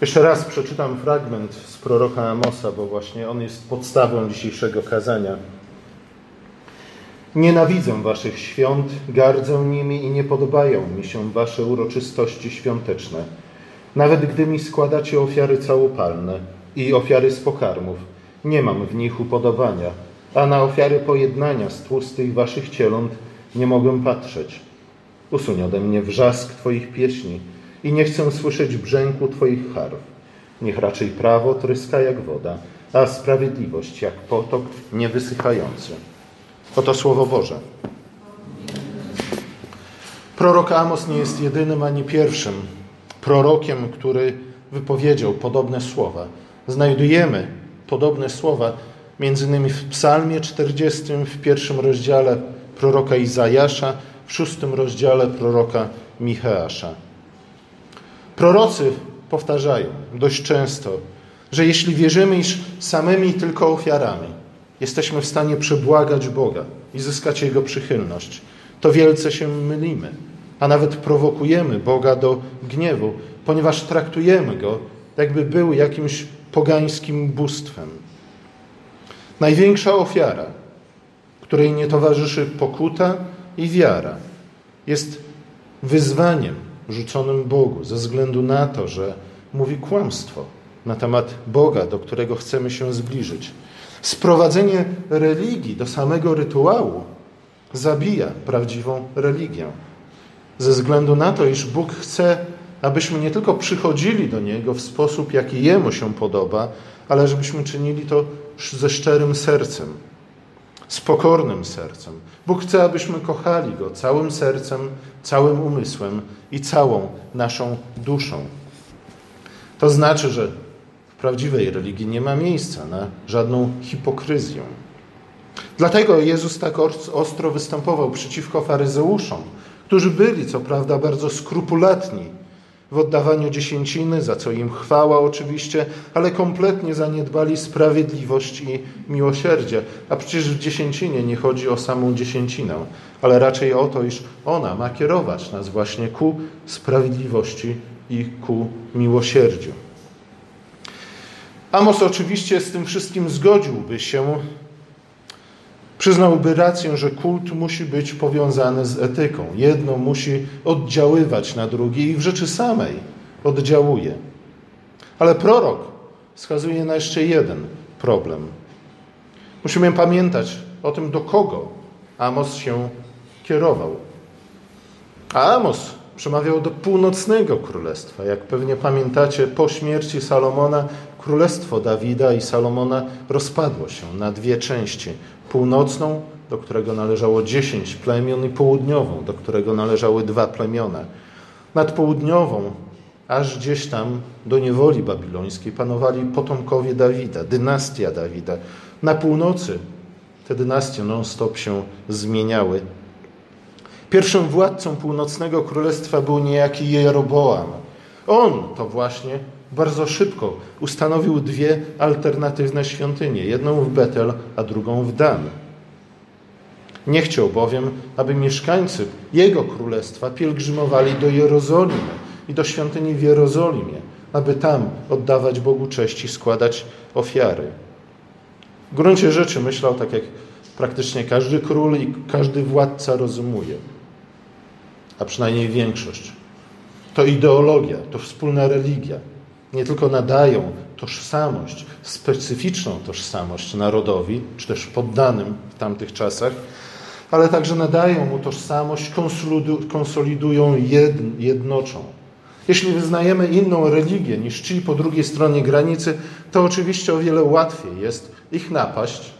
Jeszcze raz przeczytam fragment z proroka Amosa, bo właśnie on jest podstawą dzisiejszego kazania. Nienawidzę waszych świąt, gardzę nimi i nie podobają mi się wasze uroczystości świąteczne. Nawet gdy mi składacie ofiary całopalne i ofiary z pokarmów, nie mam w nich upodobania, a na ofiary pojednania z tłustych waszych cieląt nie mogę patrzeć. Usuń ode mnie wrzask Twoich pieśni i nie chcę słyszeć brzęku Twoich harf. Niech raczej prawo tryska jak woda, a sprawiedliwość jak potok niewysychający. Oto Słowo Boże. Prorok Amos nie jest jedynym ani pierwszym prorokiem, który wypowiedział podobne słowa. Znajdujemy podobne słowa między innymi w Psalmie 40, w pierwszym rozdziale proroka Izajasza, w szóstym rozdziale proroka Micheasza. Prorocy powtarzają dość często, że jeśli wierzymy, iż samymi tylko ofiarami jesteśmy w stanie przebłagać Boga i zyskać Jego przychylność, to wielce się mylimy, a nawet prowokujemy Boga do gniewu, ponieważ traktujemy Go, jakby był jakimś pogańskim bóstwem. Największa ofiara, której nie towarzyszy pokuta i wiara, jest wyzwaniem rzuconym Bogu ze względu na to, że mówi kłamstwo na temat Boga, do którego chcemy się zbliżyć. Sprowadzenie religii do samego rytuału zabija prawdziwą religię. Ze względu na to, iż Bóg chce, abyśmy nie tylko przychodzili do Niego w sposób, jaki Jemu się podoba, ale żebyśmy czynili to ze szczerym sercem, z pokornym sercem. Bóg chce, abyśmy kochali Go całym sercem, całym umysłem i całą naszą duszą. To znaczy, że w prawdziwej religii nie ma miejsca na żadną hipokryzję. Dlatego Jezus tak ostro występował przeciwko faryzeuszom, którzy byli, co prawda, bardzo skrupulatni w oddawaniu dziesięciny, za co im chwała oczywiście, ale kompletnie zaniedbali sprawiedliwość i miłosierdzie. A przecież w dziesięcinie nie chodzi o samą dziesięcinę, ale raczej o to, iż ona ma kierować nas właśnie ku sprawiedliwości i ku miłosierdziu. Amos oczywiście z tym wszystkim zgodziłby się, Przyznałby rację, że kult musi być powiązany z etyką. Jedno musi oddziaływać na drugie i w rzeczy samej oddziałuje. Ale prorok wskazuje na jeszcze jeden problem. Musimy pamiętać o tym, do kogo Amos się kierował. A Amos przemawiał do północnego królestwa. Jak pewnie pamiętacie, po śmierci Salomona królestwo Dawida i Salomona rozpadło się na dwie części północną, do którego należało dziesięć plemion, i południową, do którego należały dwa plemiona. Nad południową, aż gdzieś tam do niewoli babilońskiej, panowali potomkowie Dawida, dynastia Dawida. Na północy te dynastie non-stop się zmieniały. Pierwszym władcą północnego królestwa był niejaki Jeroboam. On to właśnie bardzo szybko ustanowił dwie alternatywne świątynie, jedną w Betel, a drugą w Dan. Nie chciał bowiem, aby mieszkańcy jego królestwa pielgrzymowali do Jerozolimy i do świątyni w Jerozolimie, aby tam oddawać Bogu cześć i składać ofiary. W gruncie rzeczy myślał tak, jak praktycznie każdy król i każdy władca rozumuje, a przynajmniej większość. To ideologia, to wspólna religia nie tylko nadają tożsamość, specyficzną tożsamość narodowi, czy też poddanym w tamtych czasach, ale także nadają mu tożsamość, konsolidują, jednoczą. Jeśli wyznajemy inną religię niż ci po drugiej stronie granicy, to oczywiście o wiele łatwiej jest ich napaść,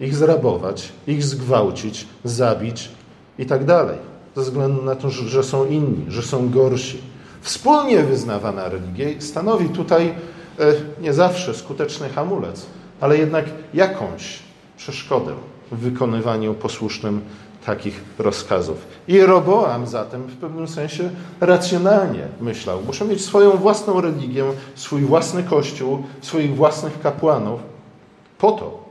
ich zrabować, ich zgwałcić, zabić i tak ze względu na to, że są inni, że są gorsi. Wspólnie wyznawana religia stanowi tutaj e, nie zawsze skuteczny hamulec, ale jednak jakąś przeszkodę w wykonywaniu posłusznym takich rozkazów. I Roboam zatem w pewnym sensie racjonalnie myślał. Muszę mieć swoją własną religię, swój własny kościół, swoich własnych kapłanów, po to,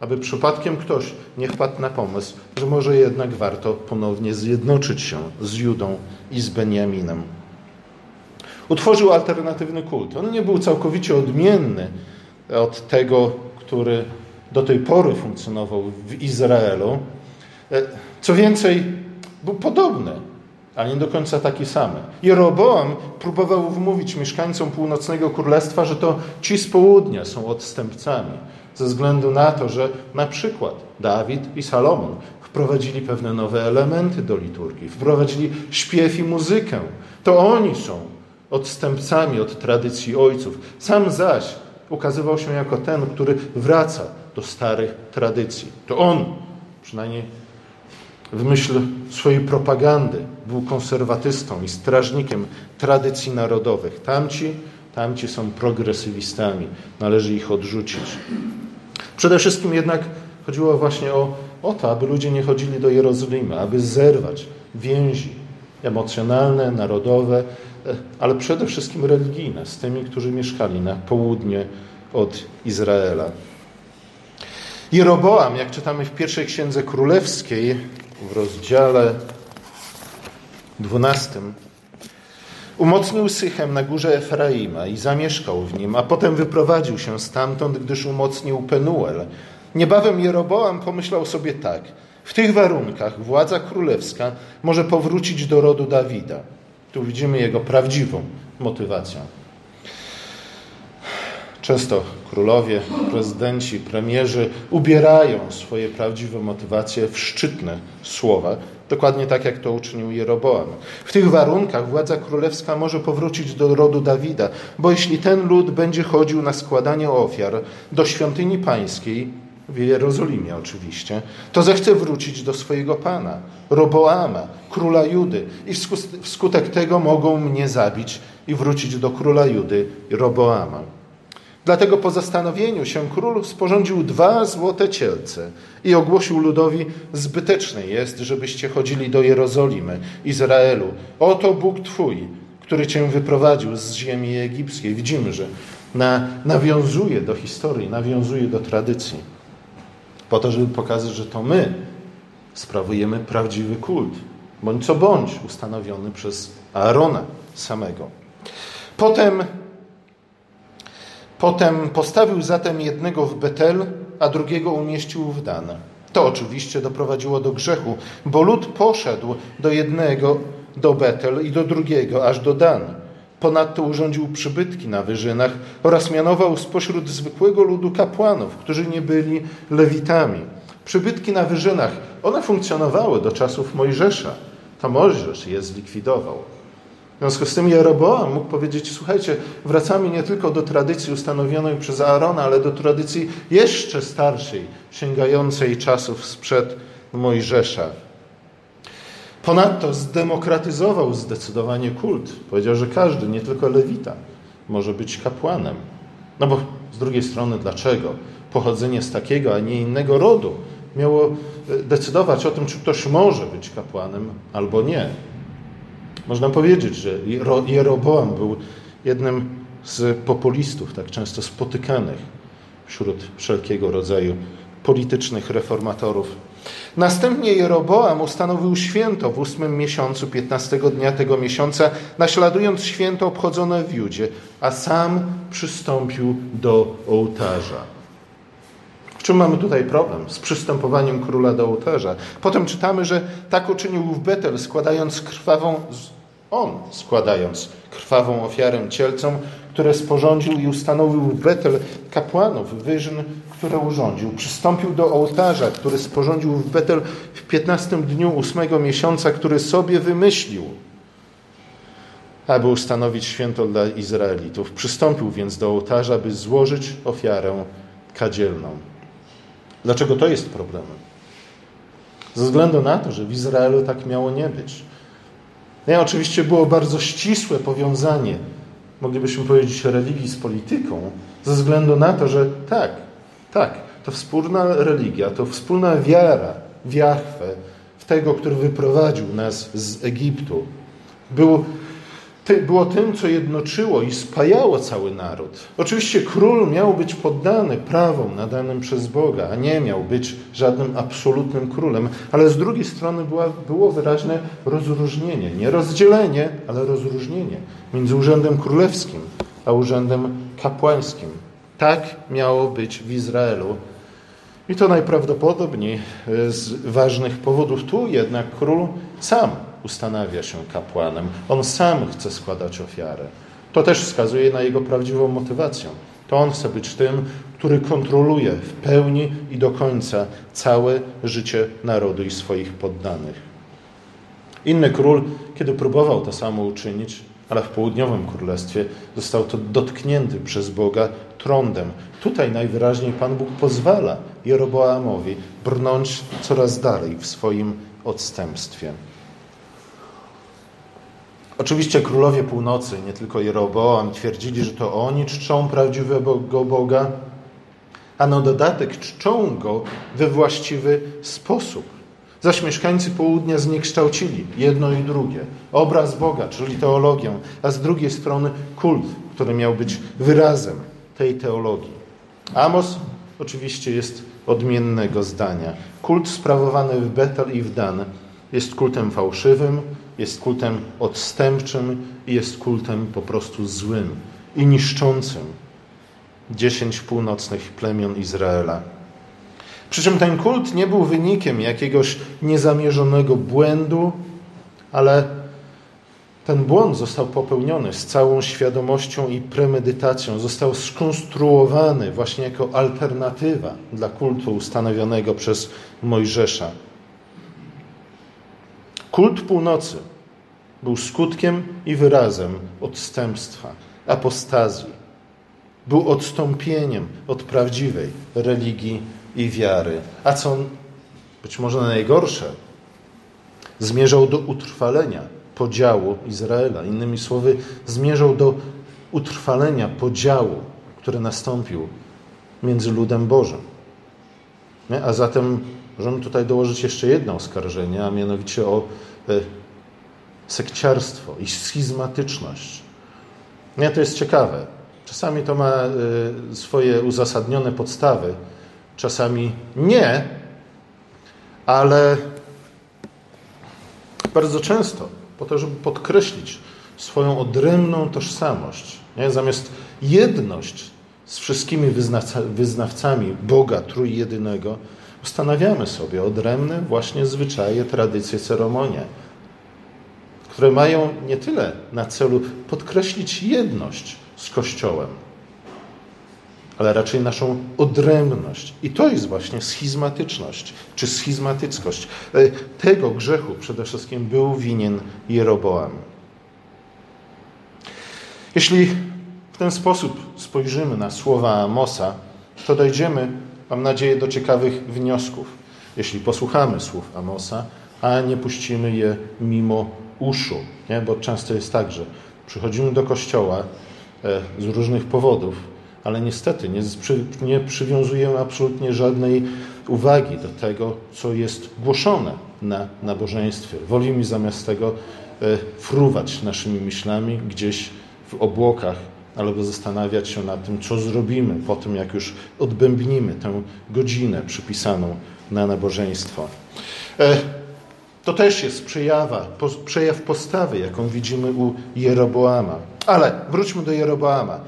aby przypadkiem ktoś nie wpadł na pomysł, że może jednak warto ponownie zjednoczyć się z Judą i z Beniaminem. Utworzył alternatywny kult. On nie był całkowicie odmienny od tego, który do tej pory funkcjonował w Izraelu. E, co więcej, był podobny, a nie do końca taki sam. Jeroboam próbował wmówić mieszkańcom północnego królestwa, że to ci z południa są odstępcami, ze względu na to, że na przykład Dawid i Salomon wprowadzili pewne nowe elementy do liturgii, wprowadzili śpiew i muzykę. To oni są odstępcami od tradycji ojców. Sam zaś ukazywał się jako ten, który wraca do starych tradycji. To on, przynajmniej w myśl swojej propagandy, był konserwatystą i strażnikiem tradycji narodowych. Tamci, tamci są progresywistami, należy ich odrzucić. Przede wszystkim jednak chodziło właśnie o, o to, aby ludzie nie chodzili do Jerozolimy, aby zerwać więzi emocjonalne, narodowe, ale przede wszystkim religijne z tymi, którzy mieszkali na południe od Izraela. Jeroboam, jak czytamy w pierwszej księdze królewskiej, w rozdziale 12, umocnił Sychem na górze Efraima i zamieszkał w nim, a potem wyprowadził się stamtąd, gdyż umocnił Penuel. Niebawem Jeroboam pomyślał sobie tak: w tych warunkach władza królewska może powrócić do rodu Dawida. Tu widzimy jego prawdziwą motywację. Często królowie, prezydenci, premierzy ubierają swoje prawdziwe motywacje w szczytne słowa, dokładnie tak jak to uczynił Jeroboam. W tych warunkach władza królewska może powrócić do rodu Dawida, bo jeśli ten lud będzie chodził na składanie ofiar do świątyni pańskiej, w Jerozolimie oczywiście, to zechce wrócić do swojego pana, Roboama, króla Judy, i wskutek tego mogą mnie zabić i wrócić do króla Judy, Roboama. Dlatego po zastanowieniu się król sporządził dwa złote cielce i ogłosił ludowi: Zbyteczne jest, żebyście chodzili do Jerozolimy, Izraelu. Oto Bóg Twój, który cię wyprowadził z ziemi egipskiej. Widzimy, że na, nawiązuje do historii, nawiązuje do tradycji, po to, żeby pokazać, że to my sprawujemy prawdziwy kult, bądź co bądź ustanowiony przez Aarona samego. Potem Potem postawił zatem jednego w Betel, a drugiego umieścił w Dan. To oczywiście doprowadziło do grzechu, bo lud poszedł do jednego, do Betel i do drugiego, aż do Dan. Ponadto urządził przybytki na wyżynach oraz mianował spośród zwykłego ludu kapłanów, którzy nie byli lewitami. Przybytki na wyżynach, one funkcjonowały do czasów Mojżesza. To Mojżesz je zlikwidował. W związku z tym Jeroboam mógł powiedzieć, słuchajcie, wracamy nie tylko do tradycji ustanowionej przez Aarona, ale do tradycji jeszcze starszej, sięgającej czasów sprzed Mojżesza. Ponadto zdemokratyzował zdecydowanie kult. Powiedział, że każdy, nie tylko lewita, może być kapłanem. No bo z drugiej strony, dlaczego pochodzenie z takiego, a nie innego rodu miało e, decydować o tym, czy ktoś może być kapłanem albo nie? Można powiedzieć, że Jeroboam był jednym z populistów, tak często spotykanych wśród wszelkiego rodzaju politycznych reformatorów. Następnie Jeroboam ustanowił święto w ósmym miesiącu, piętnastego dnia tego miesiąca, naśladując święto obchodzone w Judzie, a sam przystąpił do ołtarza. W czym mamy tutaj problem? Z przystępowaniem króla do ołtarza. Potem czytamy, że tak uczynił w Betel, składając krwawą on składając krwawą ofiarę cielcom, które sporządził i ustanowił Betel kapłanów, wyżyn, które urządził. Przystąpił do ołtarza, który sporządził w Betel w 15 dniu ósmego miesiąca, który sobie wymyślił, aby ustanowić święto dla Izraelitów. Przystąpił więc do ołtarza, by złożyć ofiarę kadzielną. Dlaczego to jest problemem? Ze względu na to, że w Izraelu tak miało nie być. Nie, oczywiście było bardzo ścisłe powiązanie, moglibyśmy powiedzieć, religii z polityką, ze względu na to, że tak, tak, to wspólna religia, to wspólna wiara w Jahwe, w tego, który wyprowadził nas z Egiptu, był było tym, co jednoczyło i spajało cały naród. Oczywiście król miał być poddany prawom nadanym przez Boga, a nie miał być żadnym absolutnym królem, ale z drugiej strony była, było wyraźne rozróżnienie, nie rozdzielenie, ale rozróżnienie między urzędem królewskim a urzędem kapłańskim. Tak miało być w Izraelu. I to najprawdopodobniej z ważnych powodów. Tu jednak król sam ustanawia się kapłanem. On sam chce składać ofiarę. To też wskazuje na jego prawdziwą motywację. To on chce być tym, który kontroluje w pełni i do końca całe życie narodu i swoich poddanych. Inny król, kiedy próbował to samo uczynić, ale w południowym królestwie został to dotknięty przez Boga trądem. Tutaj najwyraźniej Pan Bóg pozwala Jeroboamowi brnąć coraz dalej w swoim odstępstwie. Oczywiście królowie północy, nie tylko Jeroboam, twierdzili, że to oni czczą prawdziwego Boga, a na dodatek czczą Go we właściwy sposób. Zaś mieszkańcy południa zniekształcili jedno i drugie. Obraz Boga, czyli teologię, a z drugiej strony kult, który miał być wyrazem tej teologii. Amos oczywiście jest odmiennego zdania. Kult sprawowany w Betel i w Dan jest kultem fałszywym, jest kultem odstępczym i jest kultem po prostu złym i niszczącym dziesięć północnych plemion Izraela. Przy czym ten kult nie był wynikiem jakiegoś niezamierzonego błędu, ale ten błąd został popełniony z całą świadomością i premedytacją. Został skonstruowany właśnie jako alternatywa dla kultu ustanowionego przez Mojżesza. Kult północy był skutkiem i wyrazem odstępstwa, apostazji. Był odstąpieniem od prawdziwej religii i wiary. A co być może najgorsze, zmierzał do utrwalenia podziału Izraela. Innymi słowy, zmierzał do utrwalenia podziału, który nastąpił między ludem Bożym. A zatem możemy tutaj dołożyć jeszcze jedno oskarżenie, a mianowicie o e, sekciarstwo i schizmatyczność. Nie, to jest ciekawe. Czasami to ma e, swoje uzasadnione podstawy, czasami nie, ale bardzo często po to, żeby podkreślić swoją odrębną tożsamość, nie? zamiast jedność z wszystkimi wyznawcami Boga Trójjedynego, ustanawiamy sobie odrębne właśnie zwyczaje, tradycje, ceremonie, które mają nie tyle na celu podkreślić jedność z Kościołem, ale raczej naszą odrębność. I to jest właśnie schizmatyczność, czy schizmatyckość. E, tego grzechu przede wszystkim był winien Jeroboam. Jeśli w ten sposób spojrzymy na słowa Amosa, to dojdziemy, mam nadzieję, do ciekawych wniosków. Jeśli posłuchamy słów Amosa, a nie puścimy je mimo uszu, nie? bo często jest tak, że przychodzimy do kościoła e, z różnych powodów, ale niestety nie, nie przywiązujemy absolutnie żadnej uwagi do tego, co jest głoszone na nabożeństwie. Wolimy zamiast tego e, fruwać naszymi myślami gdzieś w obłokach, albo zastanawiać się nad tym, co zrobimy po tym, jak już odbębnimy tę godzinę przypisaną na nabożeństwo. E, to też jest przejawa, przejaw postawy, jaką widzimy u Jeroboama. Ale wróćmy do Jeroboama.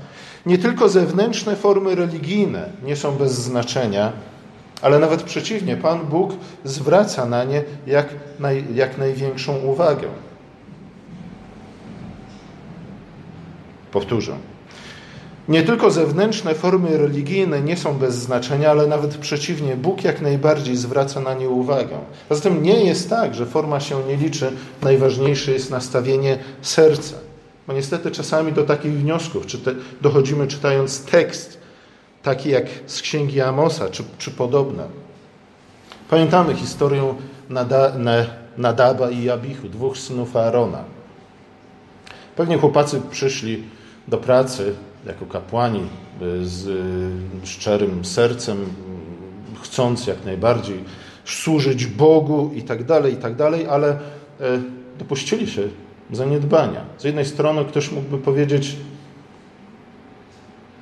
Nie tylko zewnętrzne formy religijne nie są bez znaczenia, ale nawet przeciwnie, Pan Bóg zwraca na nie jak, naj, jak największą uwagę. Powtórzę. Nie tylko zewnętrzne formy religijne nie są bez znaczenia, ale nawet przeciwnie, Bóg jak najbardziej zwraca na nie uwagę. Poza tym nie jest tak, że forma się nie liczy, najważniejsze jest nastawienie serca. Bo niestety czasami do takich wniosków czy te, dochodzimy czytając tekst, taki jak z księgi Amosa, czy, czy podobne. Pamiętamy historię Nada, Nadaba i Abichu, dwóch synów Aarona. Pewnie chłopacy przyszli do pracy jako kapłani y, z y, szczerym sercem, chcąc jak najbardziej służyć Bogu i tak dalej, i tak dalej, ale y, dopuścili się zaniedbania. Z jednej strony ktoś mógłby powiedzieć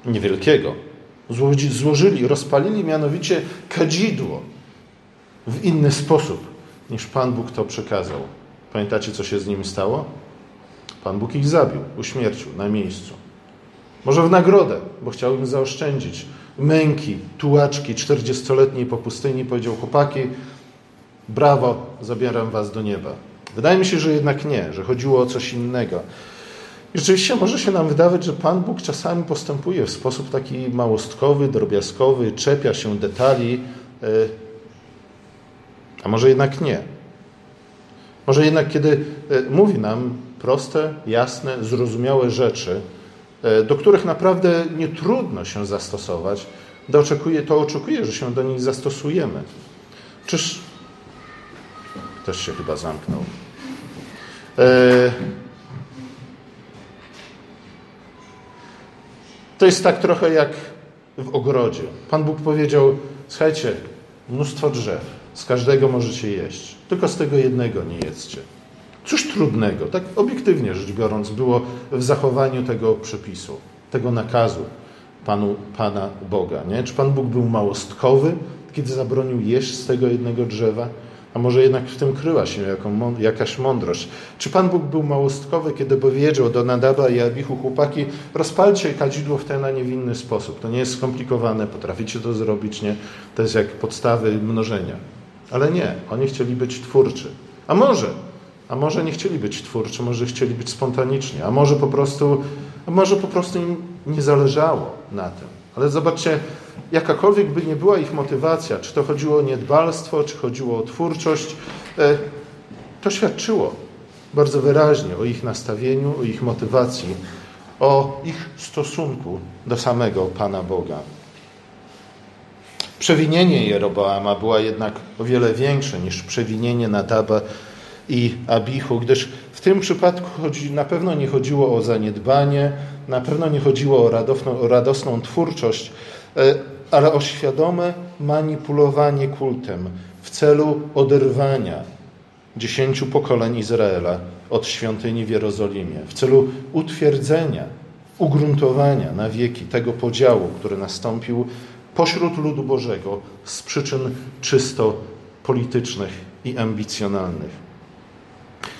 niewielkiego. Złożyli, rozpalili mianowicie kadzidło w inny sposób niż Pan Bóg to przekazał. Pamiętacie, co się z nimi stało? Pan Bóg ich zabił, uśmiercił na miejscu. Może w nagrodę, bo chciał im zaoszczędzić męki, tułaczki czterdziestoletniej po pustyni. Powiedział, chłopaki, brawo, zabieram was do nieba. Wydaje mi się, że jednak nie, że chodziło o coś innego. I rzeczywiście może się nam wydawać, że Pan Bóg czasami postępuje w sposób taki małostkowy, drobiazgowy, czepia się detali, e, a może jednak nie. Może jednak, kiedy e, mówi nam proste, jasne, zrozumiałe rzeczy, e, do których naprawdę nie trudno się zastosować, to oczekuje, to oczekuje, że się do nich zastosujemy. Czyż ktoś się chyba zamknął? E... To jest tak trochę jak w ogrodzie. Pan Bóg powiedział: Słuchajcie, mnóstwo drzew, z każdego możecie jeść, tylko z tego jednego nie jedzcie. Cóż trudnego, tak obiektywnie rzecz biorąc, było w zachowaniu tego przepisu, tego nakazu Panu, Pana Boga. Nie? Czy Pan Bóg był małostkowy, kiedy zabronił jeść z tego jednego drzewa? A może jednak w tym kryła się jakaś mądrość? Czy Pan Bóg był małostkowy, kiedy powiedział do Nadaba i Abichu, chłopaki, rozpalcie kadzidło w ten, a nie w inny sposób. To nie jest skomplikowane, potraficie to zrobić, nie? To jest jak podstawy mnożenia. Ale nie, oni chcieli być twórczy. A może a może nie chcieli być twórczy, może chcieli być spontaniczni, a może po prostu, może po prostu im nie zależało na tym. Ale zobaczcie, jakakolwiek by nie była ich motywacja, czy to chodziło o niedbalstwo, czy chodziło o twórczość, e, to świadczyło bardzo wyraźnie o ich nastawieniu, o ich motywacji, o ich stosunku do samego Pana Boga. Przewinienie Jeroboama było jednak o wiele większe niż przewinienie Nadaba i Abichu, gdyż w tym przypadku chodzi, na pewno nie chodziło o zaniedbanie, na pewno nie chodziło o radosną, o radosną twórczość, e, ale o świadome manipulowanie kultem w celu oderwania dziesięciu pokoleń Izraela od świątyni w Jerozolimie, w celu utwierdzenia, ugruntowania na wieki tego podziału, który nastąpił pośród ludu Bożego z przyczyn czysto politycznych i ambicjonalnych.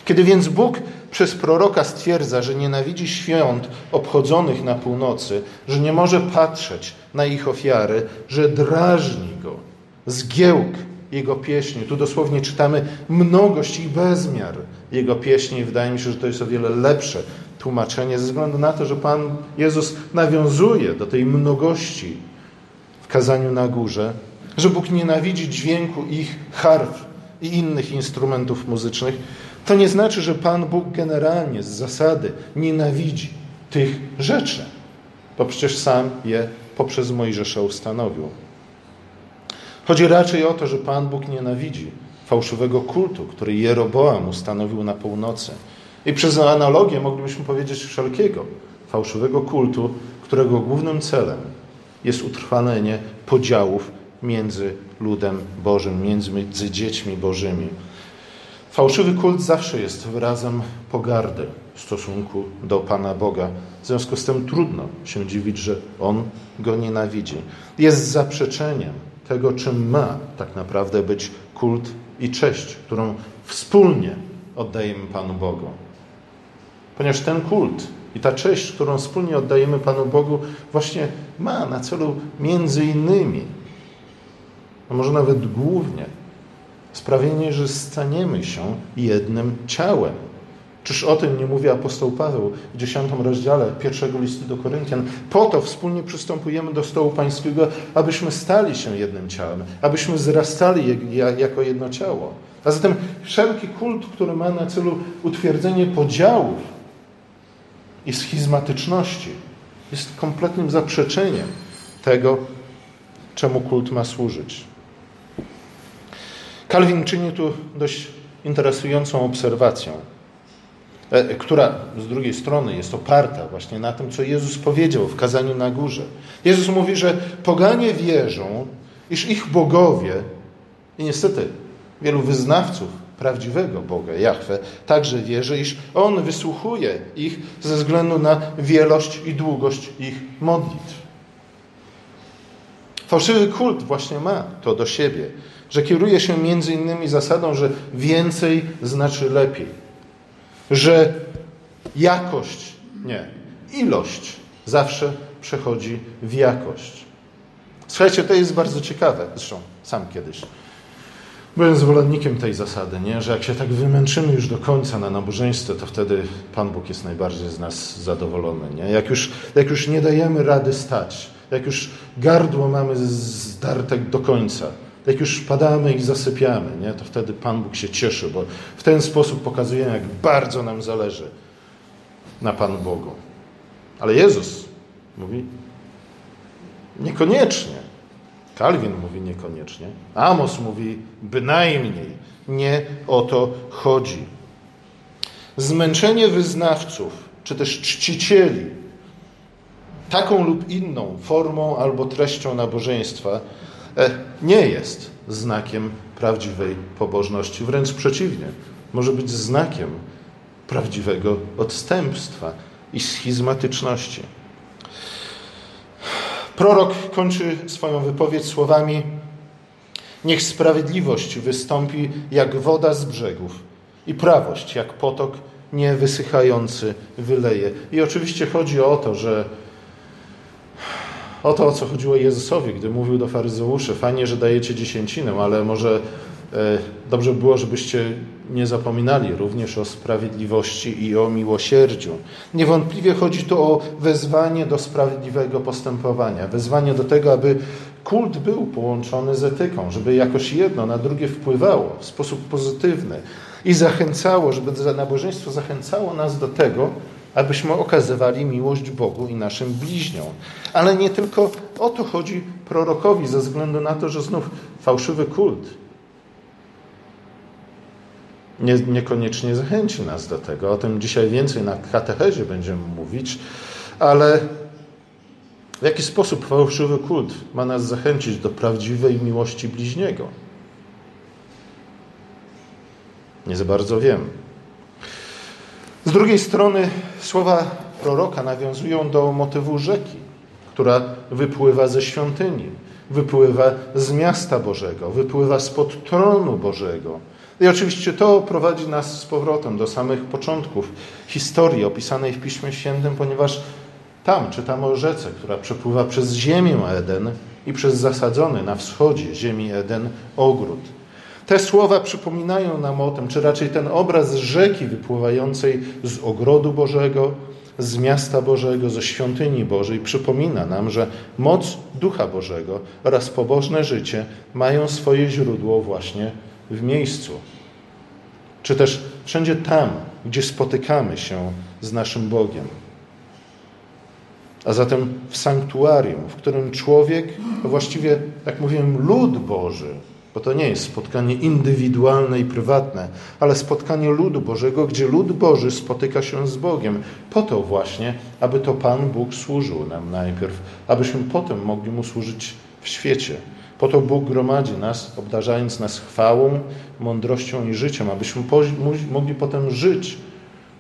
Kiedy więc Bóg przez proroka stwierdza, że nienawidzi świąt obchodzonych na północy, że nie może patrzeć na ich ofiary, że drażni go, zgiełk jego pieśni. Tu dosłownie czytamy mnogość i bezmiar jego pieśni. Wydaje mi się, że to jest o wiele lepsze tłumaczenie, ze względu na to, że Pan Jezus nawiązuje do tej mnogości w kazaniu na górze, że Bóg nienawidzi dźwięku ich harf i innych instrumentów muzycznych, to nie znaczy, że Pan Bóg generalnie z zasady nienawidzi tych rzeczy, bo przecież sam je poprzez Mojżesza ustanowił. Chodzi raczej o to, że Pan Bóg nienawidzi fałszywego kultu, który Jeroboam ustanowił na północy. I przez analogię moglibyśmy powiedzieć wszelkiego fałszywego kultu, którego głównym celem jest utrwalenie podziałów między ludem Bożym, między dziećmi Bożymi. Fałszywy kult zawsze jest wyrazem pogardy w stosunku do Pana Boga. W związku z tym trudno się dziwić, że On go nienawidzi. Jest zaprzeczeniem tego, czym ma tak naprawdę być kult i cześć, którą wspólnie oddajemy Panu Bogu. Ponieważ ten kult i ta cześć, którą wspólnie oddajemy Panu Bogu, właśnie ma na celu między innymi, a może nawet głównie, sprawienie, że staniemy się jednym ciałem. Czyż o tym nie mówi apostoł Paweł w dziesiątym rozdziale pierwszego listu do Koryntian? Po to wspólnie przystępujemy do stołu pańskiego, abyśmy stali się jednym ciałem, abyśmy wzrastali jako jedno ciało. A zatem wszelki kult, który ma na celu utwierdzenie podziałów i schizmatyczności, jest kompletnym zaprzeczeniem tego, czemu kult ma służyć. Kalwin czyni tu dość interesującą obserwację, e, która z drugiej strony jest oparta właśnie na tym, co Jezus powiedział w kazaniu na górze. Jezus mówi, że poganie wierzą, iż ich bogowie, i niestety wielu wyznawców prawdziwego Boga, Jahwe, także wierzy, iż On wysłuchuje ich ze względu na wielość i długość ich modlitw. Fałszywy kult właśnie ma to do siebie, że kieruje się między innymi zasadą, że więcej znaczy lepiej, że jakość, nie, ilość zawsze przechodzi w jakość. Słuchajcie, to jest bardzo ciekawe, zresztą sam kiedyś Byłem zwolennikiem tej zasady, nie? że jak się tak wymęczymy już do końca na nabożeństwie, to wtedy Pan Bóg jest najbardziej z nas zadowolony. Nie? Jak, już, jak już nie dajemy rady stać, jak już gardło mamy zdarte do końca, jak już padamy i zasypiamy, nie? to wtedy Pan Bóg się cieszy, bo w ten sposób pokazujemy, jak bardzo nam zależy na Panu Bogu. Ale Jezus mówi, niekoniecznie. Kalwin mówi niekoniecznie. Amos mówi bynajmniej. Nie o to chodzi. Zmęczenie wyznawców, czy też czcicieli, taką lub inną formą albo treścią nabożeństwa, nie jest znakiem prawdziwej pobożności. Wręcz przeciwnie, może być znakiem prawdziwego odstępstwa i schizmatyczności. Prorok kończy swoją wypowiedź słowami: Niech sprawiedliwość wystąpi jak woda z brzegów i prawość jak potok niewysychający wyleje. I oczywiście chodzi o to, że o to, o co chodziło Jezusowi, gdy mówił do faryzeuszy: Fajnie, że dajecie dziesięcinę, ale może e, dobrze było, żebyście nie zapominali również o sprawiedliwości i o miłosierdziu. Niewątpliwie chodzi tu o wezwanie do sprawiedliwego postępowania, wezwanie do tego, aby kult był połączony z etyką, żeby jakoś jedno na drugie wpływało w sposób pozytywny i zachęcało, żeby nabożeństwo zachęcało nas do tego, abyśmy okazywali miłość Bogu i naszym bliźniom. Ale nie tylko o to chodzi prorokowi, ze względu na to, że znów fałszywy kult nie, niekoniecznie zachęci nas do tego. O tym dzisiaj więcej na katechezie będziemy mówić, ale w jaki sposób fałszywy kult ma nas zachęcić do prawdziwej miłości bliźniego? Nie za bardzo wiem. Z drugiej strony słowa proroka nawiązują do motywu rzeki, która wypływa ze świątyni, wypływa z miasta Bożego, wypływa spod tronu Bożego i oczywiście to prowadzi nas z powrotem do samych początków historii opisanej w Piśmie Świętym, ponieważ tam czytamy o rzece, która przepływa przez ziemię Eden i przez zasadzony na wschodzie ziemi Eden ogród. Te słowa przypominają nam o tym, czy raczej ten obraz rzeki wypływającej z ogrodu Bożego, z miasta Bożego, ze świątyni Bożej przypomina nam, że moc Ducha Bożego oraz pobożne życie mają swoje źródło właśnie w miejscu, czy też wszędzie tam, gdzie spotykamy się z naszym Bogiem. A zatem w sanktuarium, w którym człowiek, właściwie, jak mówiłem, lud Boży, bo to nie jest spotkanie indywidualne i prywatne, ale spotkanie ludu Bożego, gdzie lud Boży spotyka się z Bogiem, po to właśnie, aby to Pan Bóg służył nam najpierw, abyśmy potem mogli Mu służyć w świecie. Po to Bóg gromadzi nas, obdarzając nas chwałą, mądrością i życiem, abyśmy mogli potem żyć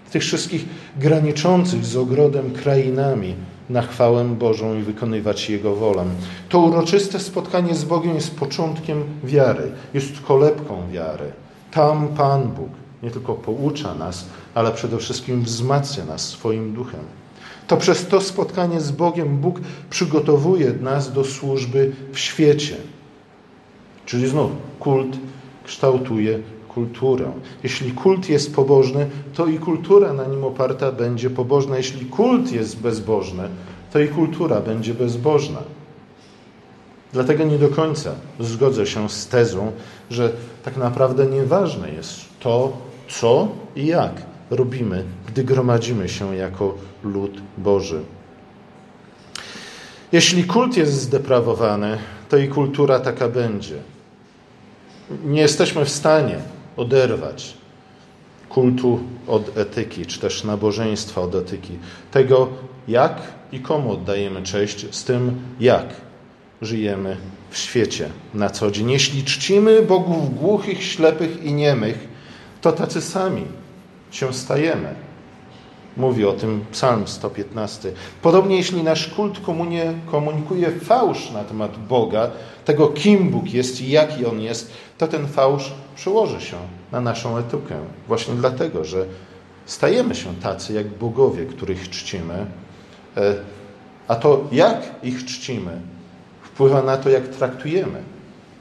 w tych wszystkich graniczących z ogrodem krainami na chwałę Bożą i wykonywać Jego wolę. To uroczyste spotkanie z Bogiem jest początkiem wiary, jest kolebką wiary. Tam Pan Bóg nie tylko poucza nas, ale przede wszystkim wzmacnia nas swoim duchem. To przez to spotkanie z Bogiem Bóg przygotowuje nas do służby w świecie. Czyli znów kult kształtuje kulturę. Jeśli kult jest pobożny, to i kultura na nim oparta będzie pobożna. Jeśli kult jest bezbożny, to i kultura będzie bezbożna. Dlatego nie do końca zgodzę się z tezą, że tak naprawdę nieważne jest to, co i jak robimy, gdy gromadzimy się jako lud Boży. Jeśli kult jest zdeprawowany, to i kultura taka będzie. Nie jesteśmy w stanie oderwać kultu od etyki, czy też nabożeństwa od etyki. Tego, jak i komu oddajemy cześć, z tym, jak żyjemy w świecie na co dzień. Jeśli czcimy bogów głuchych, ślepych i niemych, to tacy sami się stajemy. Mówi o tym Psalm 115. Podobnie jeśli nasz kult komunie, komunikuje fałsz na temat Boga, tego kim Bóg jest i jaki On jest, to ten fałsz przełoży się na naszą etykę. Właśnie dlatego, że stajemy się tacy jak bogowie, których czcimy, e, a to jak ich czcimy wpływa na to, jak traktujemy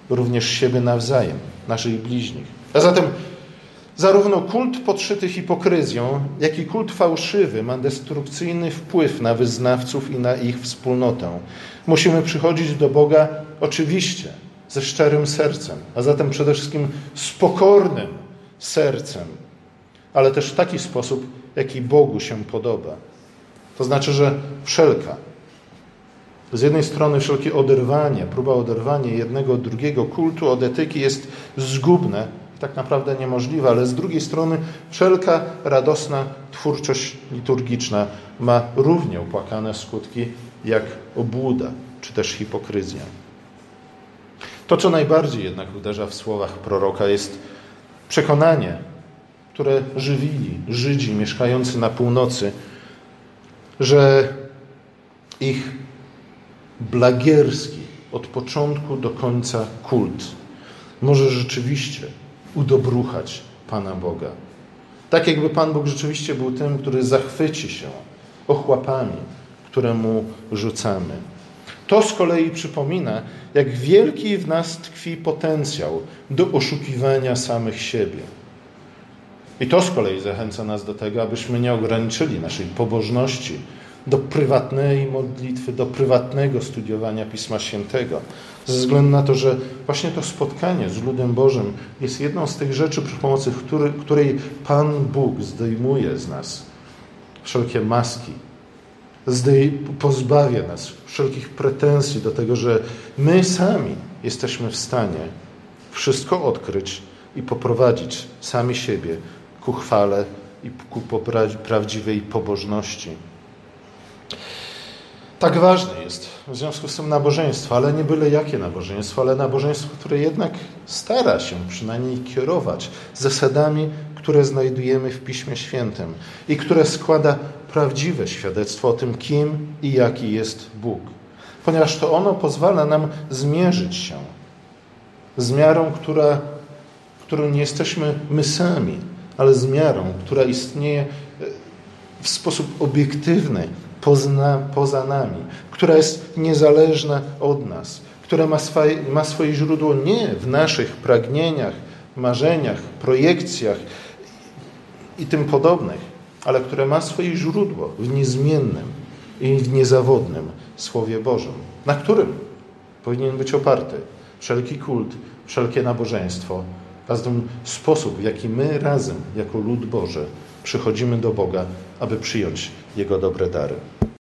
również siebie nawzajem, naszych bliźnich. A zatem Zarówno kult podszyty hipokryzją, jak i kult fałszywy ma destrukcyjny wpływ na wyznawców i na ich wspólnotę. Musimy przychodzić do Boga oczywiście ze szczerym sercem, a zatem przede wszystkim z pokornym sercem, ale też w taki sposób, jaki Bogu się podoba. To znaczy, że wszelka, z jednej strony wszelkie oderwanie, próba oderwania jednego drugiego kultu od etyki jest zgubne tak naprawdę niemożliwe, ale z drugiej strony wszelka radosna twórczość liturgiczna ma równie opłakane skutki jak obłuda czy też hipokryzja. To, co najbardziej jednak uderza w słowach proroka, jest przekonanie, które żywili Żydzi mieszkający na północy, że ich blagierski od początku do końca kult może rzeczywiście udobruchać Pana Boga. Tak jakby Pan Bóg rzeczywiście był tym, który zachwyci się ochłapami, które mu rzucamy. To z kolei przypomina, jak wielki w nas tkwi potencjał do oszukiwania samych siebie. I to z kolei zachęca nas do tego, abyśmy nie ograniczyli naszej pobożności do prywatnej modlitwy, do prywatnego studiowania Pisma Świętego. Ze względu na to, że właśnie to spotkanie z ludem Bożym jest jedną z tych rzeczy, przy pomocy której Pan Bóg zdejmuje z nas wszelkie maski, zdej, pozbawia nas wszelkich pretensji do tego, że my sami jesteśmy w stanie wszystko odkryć i poprowadzić sami siebie ku chwale i ku prawdziwej pobożności. Tak ważne jest w związku z tym nabożeństwo, ale nie byle jakie nabożeństwo, ale nabożeństwo, które jednak stara się przynajmniej kierować zasadami, które znajdujemy w Piśmie Świętym i które składa prawdziwe świadectwo o tym, kim i jaki jest Bóg. Ponieważ to ono pozwala nam zmierzyć się z miarą, która, którą nie jesteśmy my sami, ale z miarą, która istnieje w sposób obiektywny pozna, poza nami, która jest niezależna od nas, która ma swoje, ma swoje źródło nie w naszych pragnieniach, marzeniach, projekcjach i tym podobnych, ale które ma swoje źródło w niezmiennym i w niezawodnym Słowie Bożym, na którym powinien być oparty wszelki kult, wszelkie nabożeństwo, a zatem sposób, w jaki my razem, jako lud Boży, przychodzimy do Boga, aby przyjąć Jego dobre dary.